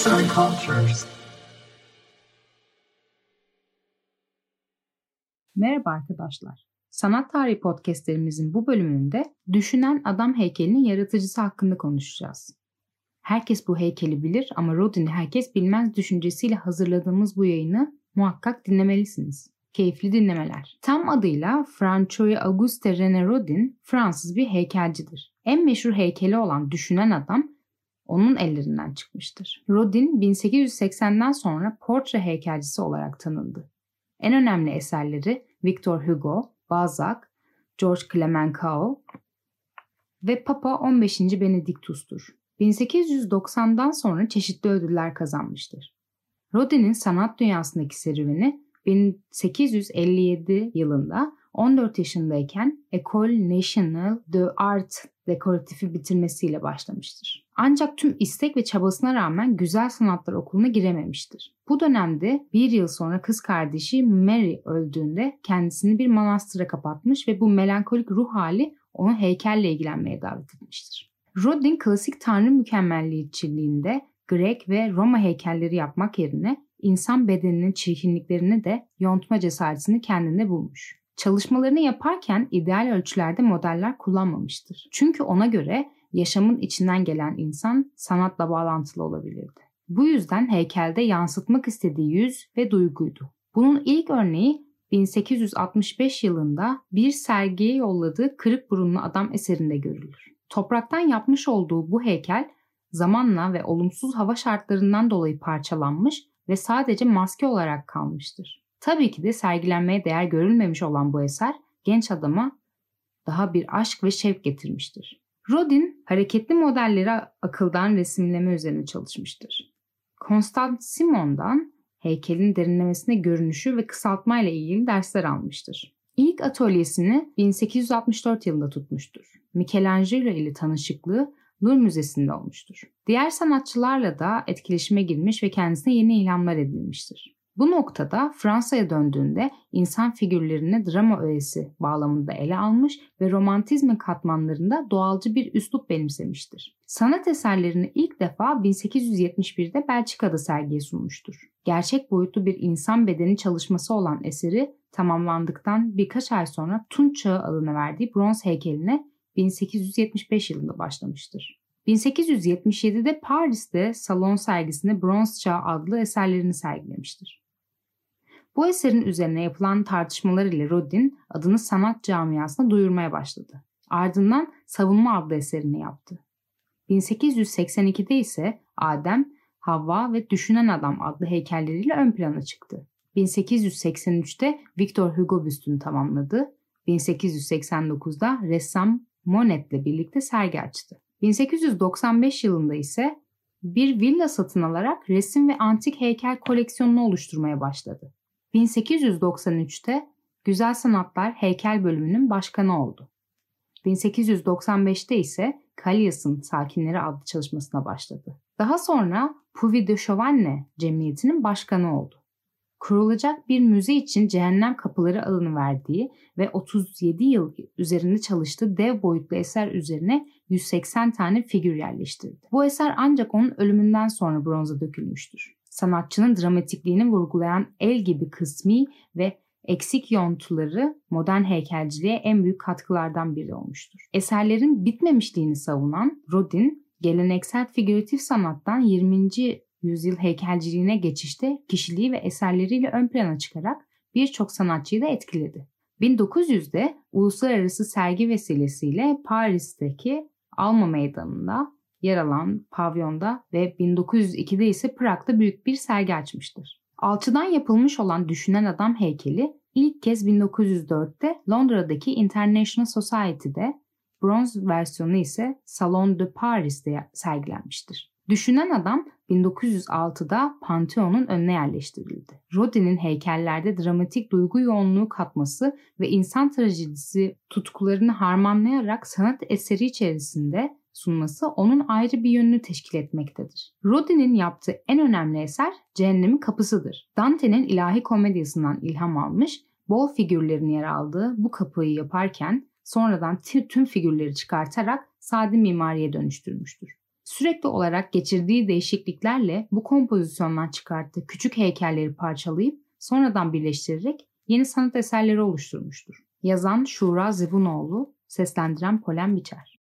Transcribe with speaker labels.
Speaker 1: Arts and Cultures. Merhaba arkadaşlar. Sanat Tarihi podcastlerimizin bu bölümünde Düşünen Adam heykelinin yaratıcısı hakkında konuşacağız. Herkes bu heykeli bilir ama Rodin'i herkes bilmez düşüncesiyle hazırladığımız bu yayını muhakkak dinlemelisiniz. Keyifli dinlemeler. Tam adıyla François Auguste René Rodin Fransız bir heykelcidir. En meşhur heykeli olan Düşünen Adam onun ellerinden çıkmıştır. Rodin 1880'den sonra portre heykelcisi olarak tanındı. En önemli eserleri Victor Hugo, Balzac, George Clemenceau ve Papa 15. Benediktus'tur. 1890'dan sonra çeşitli ödüller kazanmıştır. Rodin'in sanat dünyasındaki serüveni 1857 yılında 14 yaşındayken École Nationale de Art dekoratifi bitirmesiyle başlamıştır. Ancak tüm istek ve çabasına rağmen Güzel Sanatlar Okulu'na girememiştir. Bu dönemde bir yıl sonra kız kardeşi Mary öldüğünde kendisini bir manastıra kapatmış ve bu melankolik ruh hali onu heykelle ilgilenmeye davet etmiştir. Rodin klasik tanrı mükemmelliyetçiliğinde Grek ve Roma heykelleri yapmak yerine insan bedeninin çirkinliklerini de yontma cesaretini kendinde bulmuş. Çalışmalarını yaparken ideal ölçülerde modeller kullanmamıştır. Çünkü ona göre yaşamın içinden gelen insan sanatla bağlantılı olabilirdi. Bu yüzden heykelde yansıtmak istediği yüz ve duyguydu. Bunun ilk örneği 1865 yılında bir sergiye yolladığı Kırık Burunlu Adam eserinde görülür. Topraktan yapmış olduğu bu heykel zamanla ve olumsuz hava şartlarından dolayı parçalanmış ve sadece maske olarak kalmıştır. Tabii ki de sergilenmeye değer görülmemiş olan bu eser genç adama daha bir aşk ve şevk getirmiştir. Rodin hareketli modelleri akıldan resimleme üzerine çalışmıştır. Constant Simon'dan heykelin derinlemesine görünüşü ve kısaltma ile ilgili dersler almıştır. İlk atölyesini 1864 yılında tutmuştur. Michelangelo ile tanışıklığı Louvre Müzesi'nde olmuştur. Diğer sanatçılarla da etkileşime girmiş ve kendisine yeni ilhamlar edinmiştir. Bu noktada Fransa'ya döndüğünde insan figürlerini drama öğesi bağlamında ele almış ve romantizmin katmanlarında doğalcı bir üslup benimsemiştir. Sanat eserlerini ilk defa 1871'de Belçika'da sergiye sunmuştur. Gerçek boyutlu bir insan bedeni çalışması olan eseri tamamlandıktan birkaç ay sonra Tunç Çağı adını verdiği bronz heykeline 1875 yılında başlamıştır. 1877'de Paris'te salon sergisinde Bronz Çağ adlı eserlerini sergilemiştir. Bu eserin üzerine yapılan tartışmalar ile Rodin adını sanat camiasına duyurmaya başladı. Ardından Savunma adlı eserini yaptı. 1882'de ise Adem, Havva ve Düşünen Adam adlı heykelleriyle ön plana çıktı. 1883'te Victor Hugo büstünü tamamladı. 1889'da ressam Monet'le birlikte sergi açtı. 1895 yılında ise bir villa satın alarak resim ve antik heykel koleksiyonunu oluşturmaya başladı. 1893'te Güzel Sanatlar Heykel bölümünün başkanı oldu. 1895'te ise Caglias'ın Sakinleri adlı çalışmasına başladı. Daha sonra Puvi de Chavannes Cemiyeti'nin başkanı oldu kurulacak bir müze için cehennem kapıları adını verdiği ve 37 yıl üzerinde çalıştığı dev boyutlu eser üzerine 180 tane figür yerleştirdi. Bu eser ancak onun ölümünden sonra bronza dökülmüştür. Sanatçının dramatikliğini vurgulayan el gibi kısmi ve eksik yontuları modern heykelciliğe en büyük katkılardan biri olmuştur. Eserlerin bitmemişliğini savunan Rodin, geleneksel figüratif sanattan 20 yüzyıl heykelciliğine geçişte kişiliği ve eserleriyle ön plana çıkarak birçok sanatçıyı da etkiledi. 1900'de uluslararası sergi vesilesiyle Paris'teki Alma Meydanı'nda yer alan pavyonda ve 1902'de ise Prag'da büyük bir sergi açmıştır. Alçıdan yapılmış olan Düşünen Adam heykeli ilk kez 1904'te Londra'daki International Society'de, bronz versiyonu ise Salon de Paris'te sergilenmiştir. Düşünen Adam 1906'da Pantheon'un önüne yerleştirildi. Rodin'in heykellerde dramatik duygu yoğunluğu katması ve insan trajedisi tutkularını harmanlayarak sanat eseri içerisinde sunması onun ayrı bir yönünü teşkil etmektedir. Rodin'in yaptığı en önemli eser Cehennemin Kapısı'dır. Dante'nin ilahi komedyasından ilham almış, bol figürlerin yer aldığı bu kapıyı yaparken sonradan tüm figürleri çıkartarak sade mimariye dönüştürmüştür. Sürekli olarak geçirdiği değişikliklerle bu kompozisyondan çıkarttığı küçük heykelleri parçalayıp sonradan birleştirerek yeni sanat eserleri oluşturmuştur. Yazan Şura Zibunoğlu, seslendiren Polen Biçer.